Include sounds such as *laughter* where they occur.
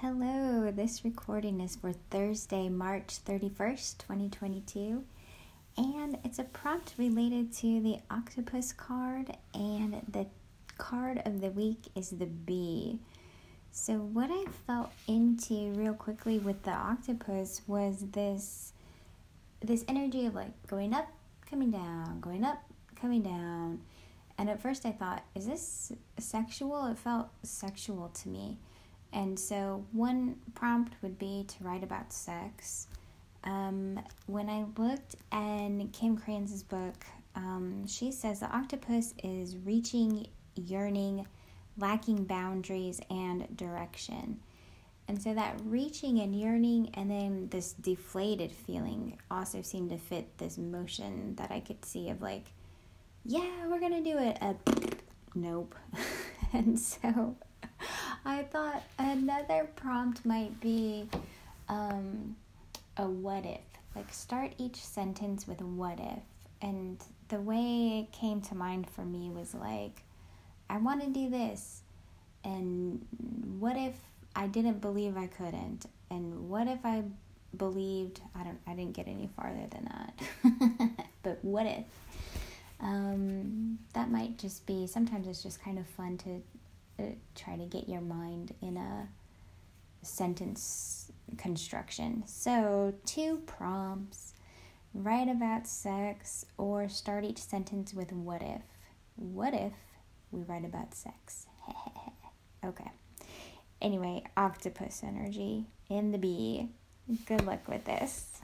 Hello, this recording is for Thursday, March 31st, 2022, and it's a prompt related to the octopus card, and the card of the week is the bee. So, what I felt into real quickly with the octopus was this this energy of like going up, coming down, going up, coming down. And at first I thought, is this sexual? It felt sexual to me. And so, one prompt would be to write about sex. Um, when I looked in Kim Krans's book, um, she says the octopus is reaching, yearning, lacking boundaries and direction. And so that reaching and yearning and then this deflated feeling also seemed to fit this motion that I could see of like, yeah, we're gonna do it. Uh, nope. *laughs* and so I thought another prompt might be um, a what if. Like, start each sentence with what if. And the way it came to mind for me was like, I want to do this. And what if I didn't believe I couldn't? And what if I believed I don't I didn't get any farther than that. *laughs* but what if? Um, that might just be sometimes it's just kind of fun to Uh, try to get your mind in a sentence construction. So, two prompts write about sex or start each sentence with what if. What if we write about sex? *laughs* okay. Anyway, octopus energy in the bee. Good luck with this.